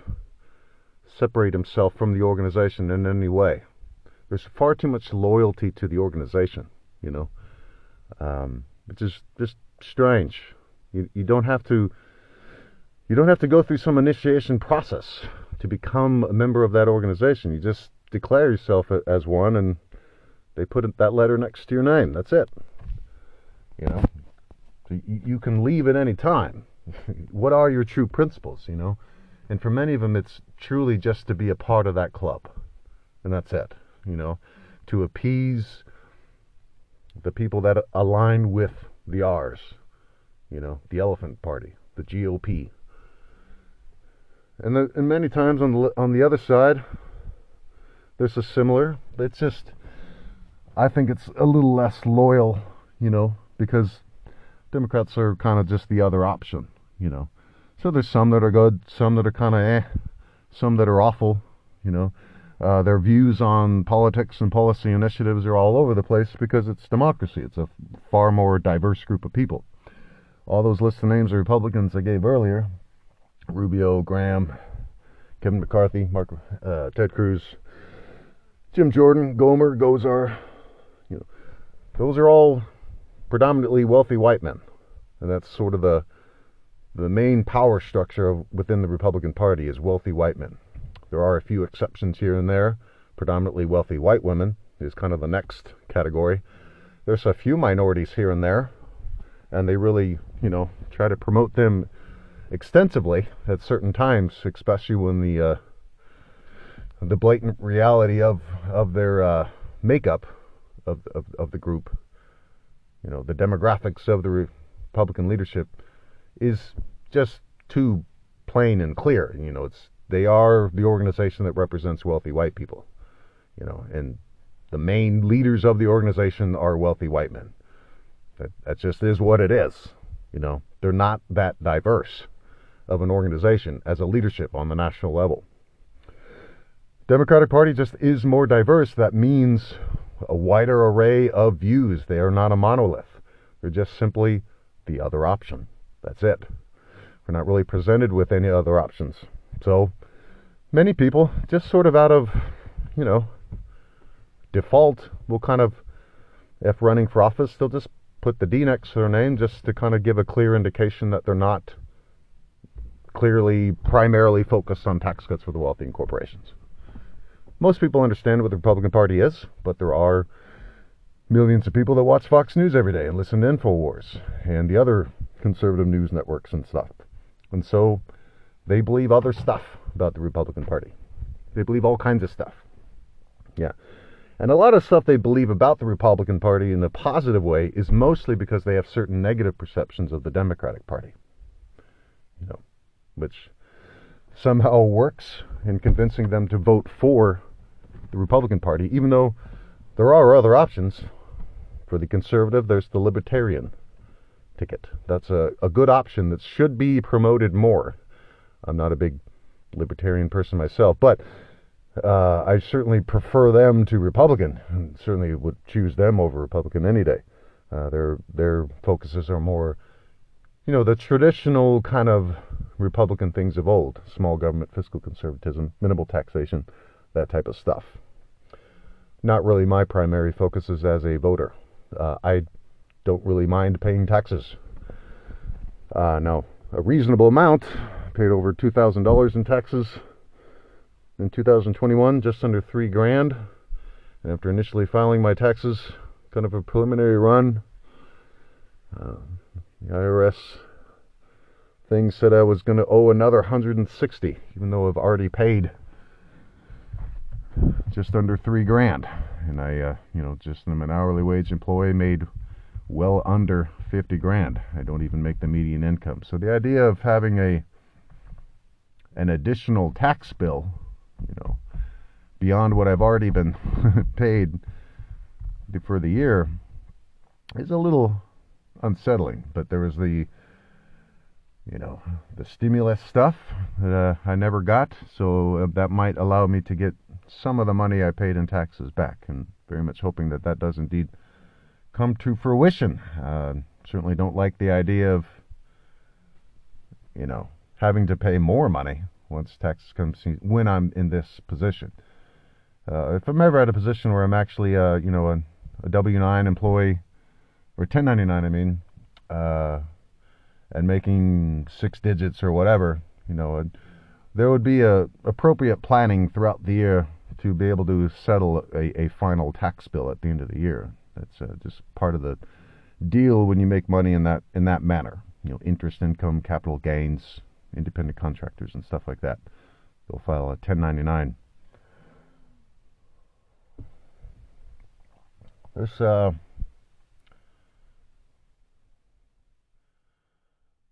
separate himself from the organization in any way. There's far too much loyalty to the organization. You know, um, it's just just strange. You you don't have to you don't have to go through some initiation process to become a member of that organization. You just declare yourself as one and they put that letter next to your name. That's it. You know, so you can leave at any time. what are your true principles? You know, and for many of them, it's truly just to be a part of that club, and that's it. You know, to appease the people that align with the R's. You know, the Elephant Party, the GOP. And, the, and many times on the on the other side, there's a similar. It's just I think it's a little less loyal, you know, because Democrats are kind of just the other option, you know. So there's some that are good, some that are kind of eh, some that are awful, you know. Uh, their views on politics and policy initiatives are all over the place because it's democracy. It's a far more diverse group of people. All those lists of names of Republicans I gave earlier Rubio, Graham, Kevin McCarthy, Mark, uh, Ted Cruz, Jim Jordan, Gohmert, Gosar, those are all predominantly wealthy white men, and that's sort of the the main power structure of, within the Republican Party is wealthy white men. There are a few exceptions here and there. Predominantly wealthy white women is kind of the next category. There's a few minorities here and there, and they really, you know, try to promote them extensively at certain times, especially when the uh, the blatant reality of of their uh, makeup of, of, of the group, you know, the demographics of the Republican leadership is just too plain and clear. You know, it's they are the organization that represents wealthy white people, you know, and the main leaders of the organization are wealthy white men. That that just is what it is. You know, they're not that diverse of an organization as a leadership on the national level. Democratic Party just is more diverse. That means a wider array of views. They are not a monolith. They're just simply the other option. That's it. We're not really presented with any other options. So many people, just sort of out of, you know, default, will kind of, if running for office, they'll just put the D next to their name just to kind of give a clear indication that they're not clearly primarily focused on tax cuts for the wealthy and corporations. Most people understand what the Republican Party is, but there are millions of people that watch Fox News every day and listen to InfoWars and the other conservative news networks and stuff. And so they believe other stuff about the Republican Party. They believe all kinds of stuff. Yeah. And a lot of stuff they believe about the Republican Party in a positive way is mostly because they have certain negative perceptions of the Democratic Party. You know, which somehow works in convincing them to vote for the Republican Party, even though there are other options. For the conservative, there's the libertarian ticket. That's a, a good option that should be promoted more. I'm not a big libertarian person myself, but uh, I certainly prefer them to Republican, and certainly would choose them over Republican any day. Uh, their their focuses are more, you know, the traditional kind of Republican things of old: small government, fiscal conservatism, minimal taxation, that type of stuff. Not really my primary focuses as a voter. Uh, I don't really mind paying taxes. Uh, no, a reasonable amount. Paid over two thousand dollars in taxes in 2021, just under three grand. And after initially filing my taxes, kind of a preliminary run, uh, the IRS thing said I was going to owe another 160, even though I've already paid just under three grand. And I, uh, you know, just am an hourly wage employee, made well under 50 grand. I don't even make the median income. So the idea of having a an additional tax bill, you know, beyond what I've already been paid for the year is a little unsettling. But there was the you know, the stimulus stuff that uh, I never got, so uh, that might allow me to get some of the money I paid in taxes back, and very much hoping that that does indeed come to fruition. Uh, certainly don't like the idea of, you know, having to pay more money once taxes come when I'm in this position. Uh, if I'm ever at a position where I'm actually, uh, you know, a, a W-9 employee or 1099, I mean, uh, and making six digits or whatever, you know, there would be a appropriate planning throughout the year to be able to settle a, a final tax bill at the end of the year. That's uh, just part of the deal when you make money in that in that manner. You know, interest income, capital gains, independent contractors, and stuff like that. You'll file a 1099. This uh,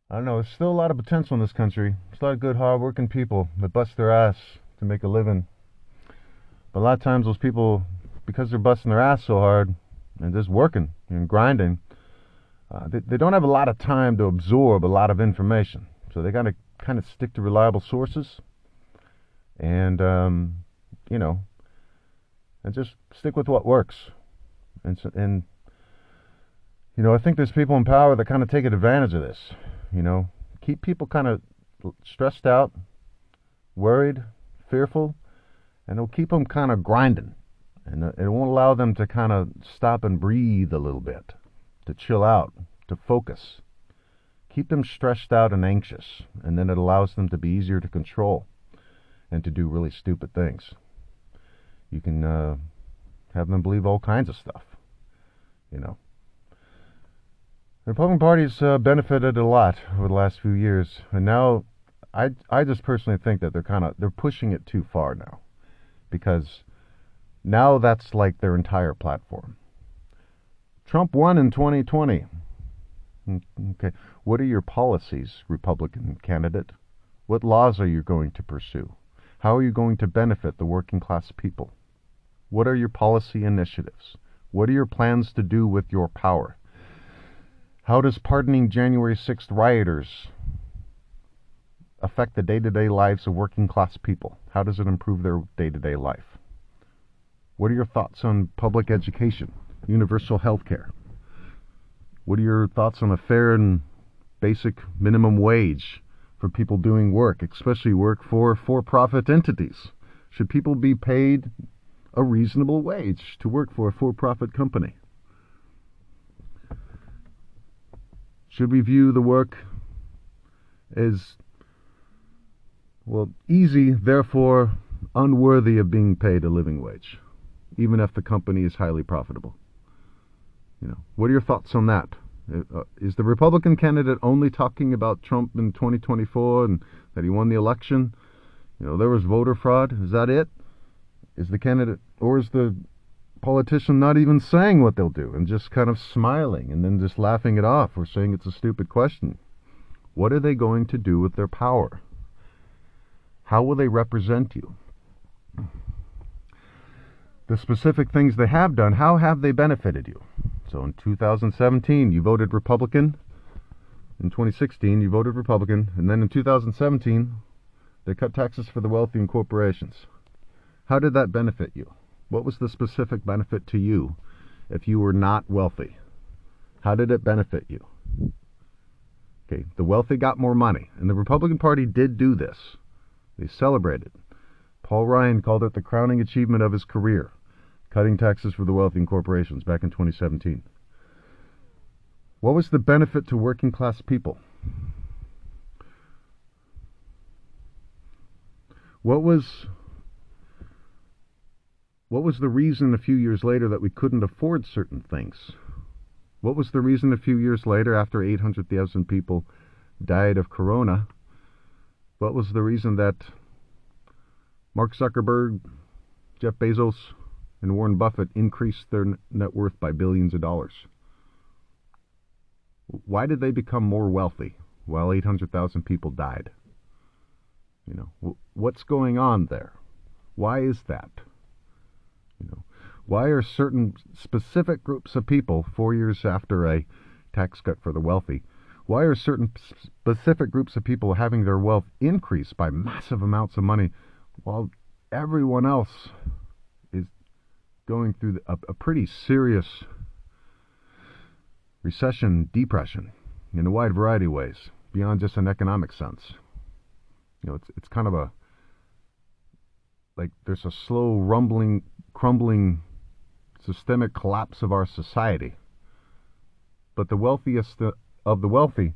I don't know. There's still a lot of potential in this country. There's a lot of good, hard-working people that bust their ass to make a living. But a lot of times, those people, because they're busting their ass so hard and just working and grinding, uh, they, they don't have a lot of time to absorb a lot of information. So they got to kind of stick to reliable sources, and um, you know, and just stick with what works. And and you know, I think there's people in power that kind of take advantage of this you know, keep people kind of stressed out, worried, fearful, and it'll keep them kind of grinding. And it won't allow them to kind of stop and breathe a little bit, to chill out, to focus. Keep them stressed out and anxious, and then it allows them to be easier to control and to do really stupid things. You can uh, have them believe all kinds of stuff, you know. The Republican Party's uh, benefited a lot over the last few years, and now I I just personally think that they're kind of they're pushing it too far now, because now that's like their entire platform. Trump won in 2020. Mm, okay, what are your policies, Republican candidate? What laws are you going to pursue? How are you going to benefit the working class people? What are your policy initiatives? What are your plans to do with your power? How does pardoning January 6th rioters affect the day to day lives of working class people? How does it improve their day to day life? What are your thoughts on public education, universal health care? What are your thoughts on a fair and basic minimum wage for people doing work, especially work for for profit entities? Should people be paid a reasonable wage to work for a for profit company? Should we view the work as, well, easy, therefore unworthy of being paid a living wage, even if the company is highly profitable? You know, what are your thoughts on that? Uh, the Republican candidate only talking about Trump in 2024 and that he won the election? You know, there was voter fraud. Is that it? Is the candidate, or is the politician not even saying what they'll do and just kind of smiling and then just laughing it off or saying it's a stupid question. What are they going to do with their power? How will they represent you? The specific things they have done, how have they benefited you? So in 2017, you voted Republican. In 2016, you voted Republican. And then in 2017, they cut taxes for the wealthy and corporations. How did that benefit you? What was the specific benefit to you if you were not wealthy? How did it benefit you? Okay, the wealthy got more money, and the Republican Party did do this. They celebrated. Paul Ryan called it the crowning achievement of his career, cutting taxes for the wealthy and corporations back in 2017. What was the benefit to working class people? What was what was the reason a few years later that we couldn't afford certain things? What was the reason a few years later, after 800,000 people died of corona, what was the reason that Mark Zuckerberg, Jeff Bezos, and Warren Buffett increased their net worth by billions of dollars? Why did they become more wealthy while 800,000 people died? You know, what's going on there? Why is that? You know, why are certain specific groups of people, four years after a tax cut for the wealthy, why are certain specific groups of people having their wealth increase by massive amounts of money while everyone else is going through a, a pretty serious recession, depression in a wide variety of ways, beyond just an economic sense? You know, it's it's kind of a like there's a slow rumbling, crumbling systemic collapse of our society. But the wealthiest uh, of the wealthy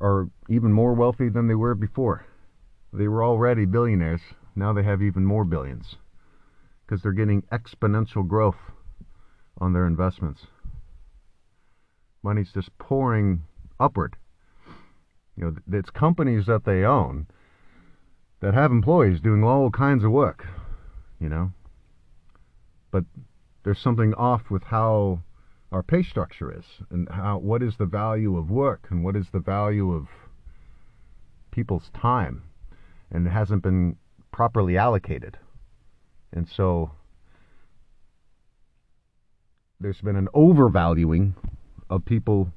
are even more wealthy than they were before. They were already billionaires. Now they have even more billions because they're getting exponential growth on their investments. Money's just pouring upward. You know, it's companies that they own that have employees doing all kinds of work, you know. But there's something off with how our pay structure is and how what is the value of work and what is the value of people's time and it hasn't been properly allocated. And so there's been an overvaluing of people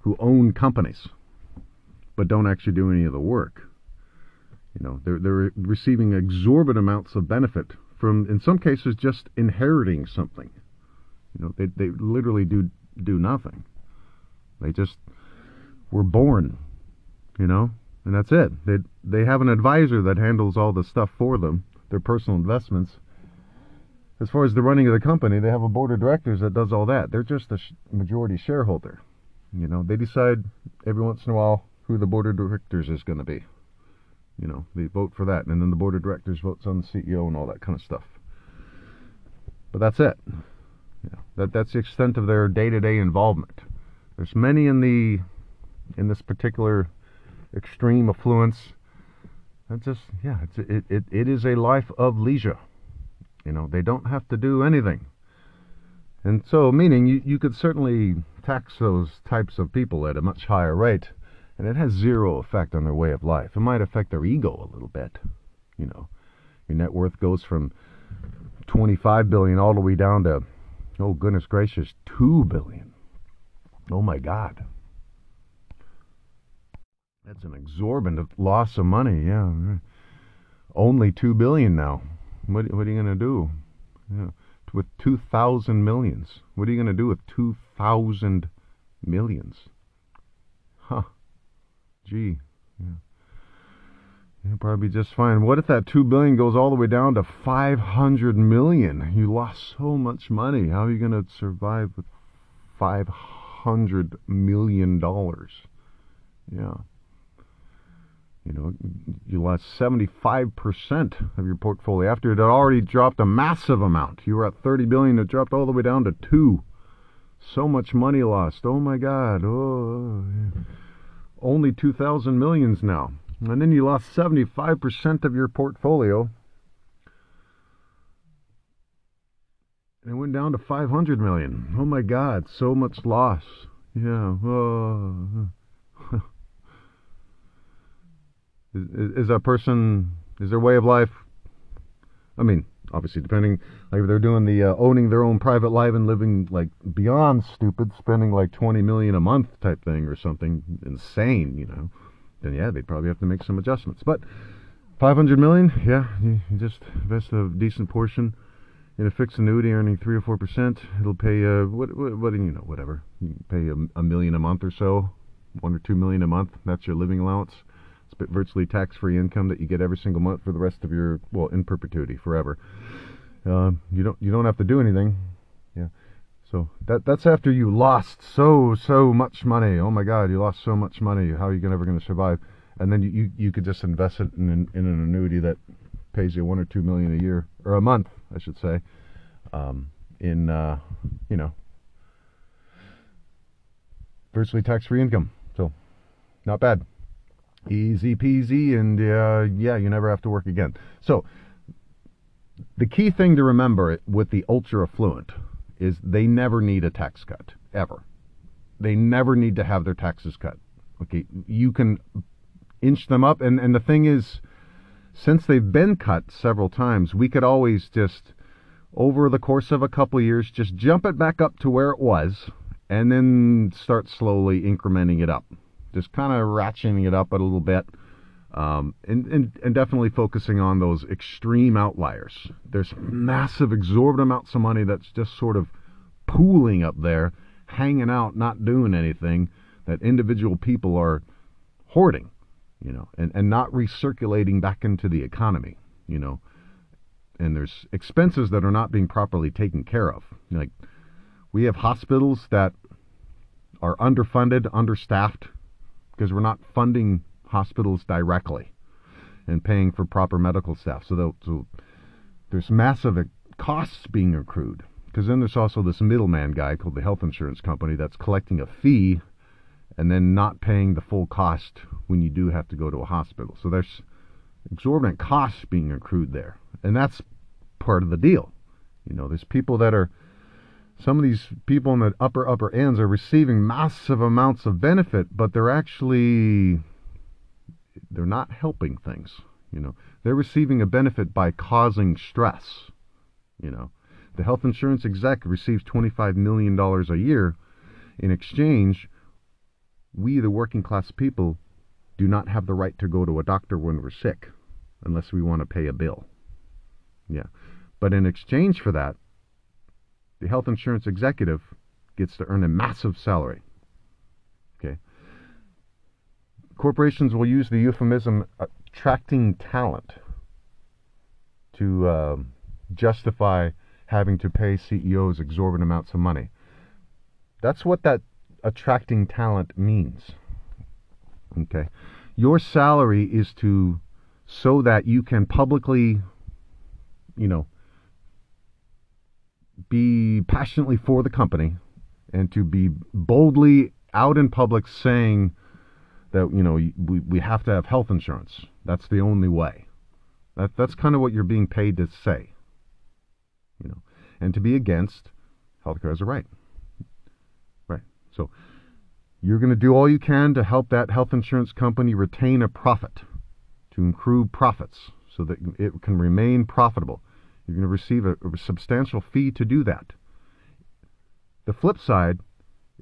who own companies but don't actually do any of the work. You know, they're they're receiving exorbitant amounts of benefit from, in some cases, just inheriting something. You know, they they literally do do nothing. They just were born, you know, and that's it. They they have an advisor that handles all the stuff for them, their personal investments. As far as the running of the company, they have a board of directors that does all that. They're just a majority shareholder. You know, they decide every once in a while who the board of directors is going to be. You know, they vote for that, and then the board of directors votes on the CEO and all that kind of stuff. But that's it. Yeah, that that's the extent of their day-to-day involvement. There's many in the in this particular extreme affluence. That's just yeah, it's it, it, it is a life of leisure. You know, they don't have to do anything. And so, meaning you, you could certainly tax those types of people at a much higher rate and it has zero effect on their way of life. It might affect their ego a little bit. You know, your net worth goes from 25 billion all the way down to, oh goodness gracious, 2 billion. Oh my God. That's an exorbitant loss of money. Yeah, only 2 billion now. What, what are you going to do? Yeah. With 2,000 millions. What are you going to do with 2,000 millions? Huh. Gee, You'll probably be just fine. What if that two billion goes all the way down to five hundred million? You lost so much money. How are you going to survive with five hundred million dollars? Yeah. You know, you lost 75% of your portfolio after it had already dropped a massive amount. You were at 30 billion, it dropped all the way down to 2. So much money lost. Oh my god. Oh. Only 2,000 millions now. And then you lost 75% of your portfolio. And it went down to 500 million. Oh my God, so much loss. Yeah. Oh. is, is, is that person, is their way of life, I mean, obviously depending like if they're doing the uh, owning their own private life and living like beyond stupid spending like 20 million a month type thing or something insane you know then yeah they'd probably have to make some adjustments. But 500 million yeah you, just invest a decent portion in a fixed annuity earning 3 or 4 percent. It'll pay uh what, what what you know whatever. You pay a, a million a month or so one or two million a month. That's your living allowance. It's virtually tax-free income that you get every single month for the rest of your well in perpetuity forever. Uh, you don't you don't have to do anything. So that that's after you lost so so much money. Oh my God, you lost so much money. How are you ever going to survive? And then you, you, you could just invest it in an, in an annuity that pays you one or two million a year or a month, I should say, um, in uh, you know virtually tax-free income. So not bad. Easy peasy, and uh, yeah, you never have to work again. So, the key thing to remember with the ultra affluent is they never need a tax cut, ever. They never need to have their taxes cut. Okay, you can inch them up, and, and the thing is, since they've been cut several times, we could always just, over the course of a couple years, just jump it back up to where it was, and then start slowly incrementing it up just kind of ratcheting it up a little bit. Um, and, and, and definitely focusing on those extreme outliers. There's massive, exorbitant amounts of money that's just sort of pooling up there, hanging out, not doing anything, that individual people are hoarding, you know, and, and not recirculating back into the economy, you know. And there's expenses that are not being properly taken care of. Like, we have hospitals that are underfunded, understaffed, because we're not funding hospitals directly and paying for proper medical staff. So, so there's massive costs being accrued. Because then there's also this middleman guy called the health insurance company that's collecting a fee and then not paying the full cost when you do have to go to a hospital. So there's exorbitant costs being accrued there. And that's part of the deal. You know, there's people that are some of these people in the upper upper ends are receiving massive amounts of benefit, but they're actually they're not helping things. You know, they're receiving a benefit by causing stress. You know, the health insurance exec receives $25 million a year. In exchange, we, the working class people, do not have the right to go to a doctor when we're sick unless we want to pay a bill. Yeah. But in exchange for that, the health insurance executive gets to earn a massive salary. Okay. Corporations will use the euphemism attracting talent to uh, justify having to pay CEOs exorbitant amounts of money. That's what that attracting talent means. Okay. Your salary is to so that you can publicly, you know, be passionately for the company and to be boldly out in public saying that you know we, we have to have health insurance. That's the only way. That that's kind of what you're being paid to say you know. And to be against healthcare as a right. Right. So you're going to do all you can to help that health insurance company retain a profit to accrue profits so that it can remain profitable. You're going to receive a, a substantial fee to do that. The flip side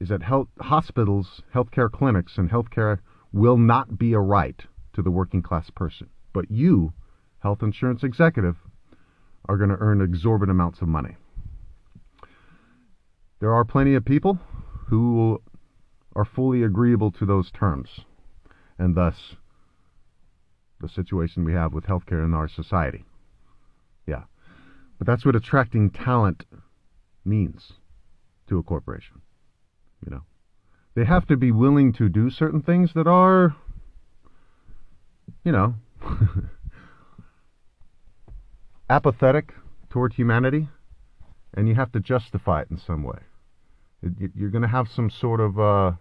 is that health, hospitals, healthcare clinics, and healthcare will not be a right to the working class person. But you, health insurance executive, are going to earn exorbitant amounts of money. There are plenty of people who are fully agreeable to those terms, and thus the situation we have with healthcare in our society. Yeah. But that's what attracting talent means to a corporation. You know, they have to be willing to do certain things that are, you know, apathetic toward humanity, and you have to justify it in some way. You're going to have some sort of uh,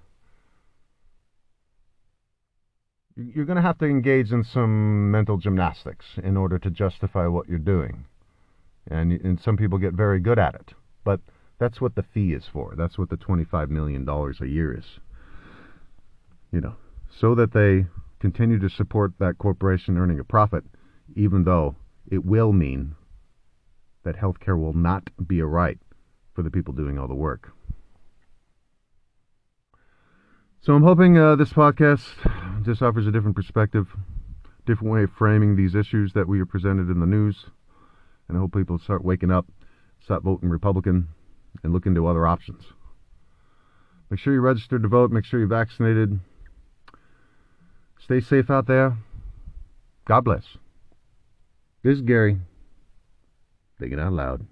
you're going to have to engage in some mental gymnastics in order to justify what you're doing and and some people get very good at it. But that's what the fee is for. That's what the twenty-five million dollars a year is. You know, so that they continue to support that corporation earning a profit, even though it will mean that healthcare will not be a right for the people doing all the work. So I'm hoping uh, this podcast just offers a different perspective, different way of framing these issues that we are presented in the news and I hope people start waking up, stop voting Republican, and look into other options. Make sure you're registered to vote. Make sure you're vaccinated. Stay safe out there. God bless. This is Gary. Thinking out loud.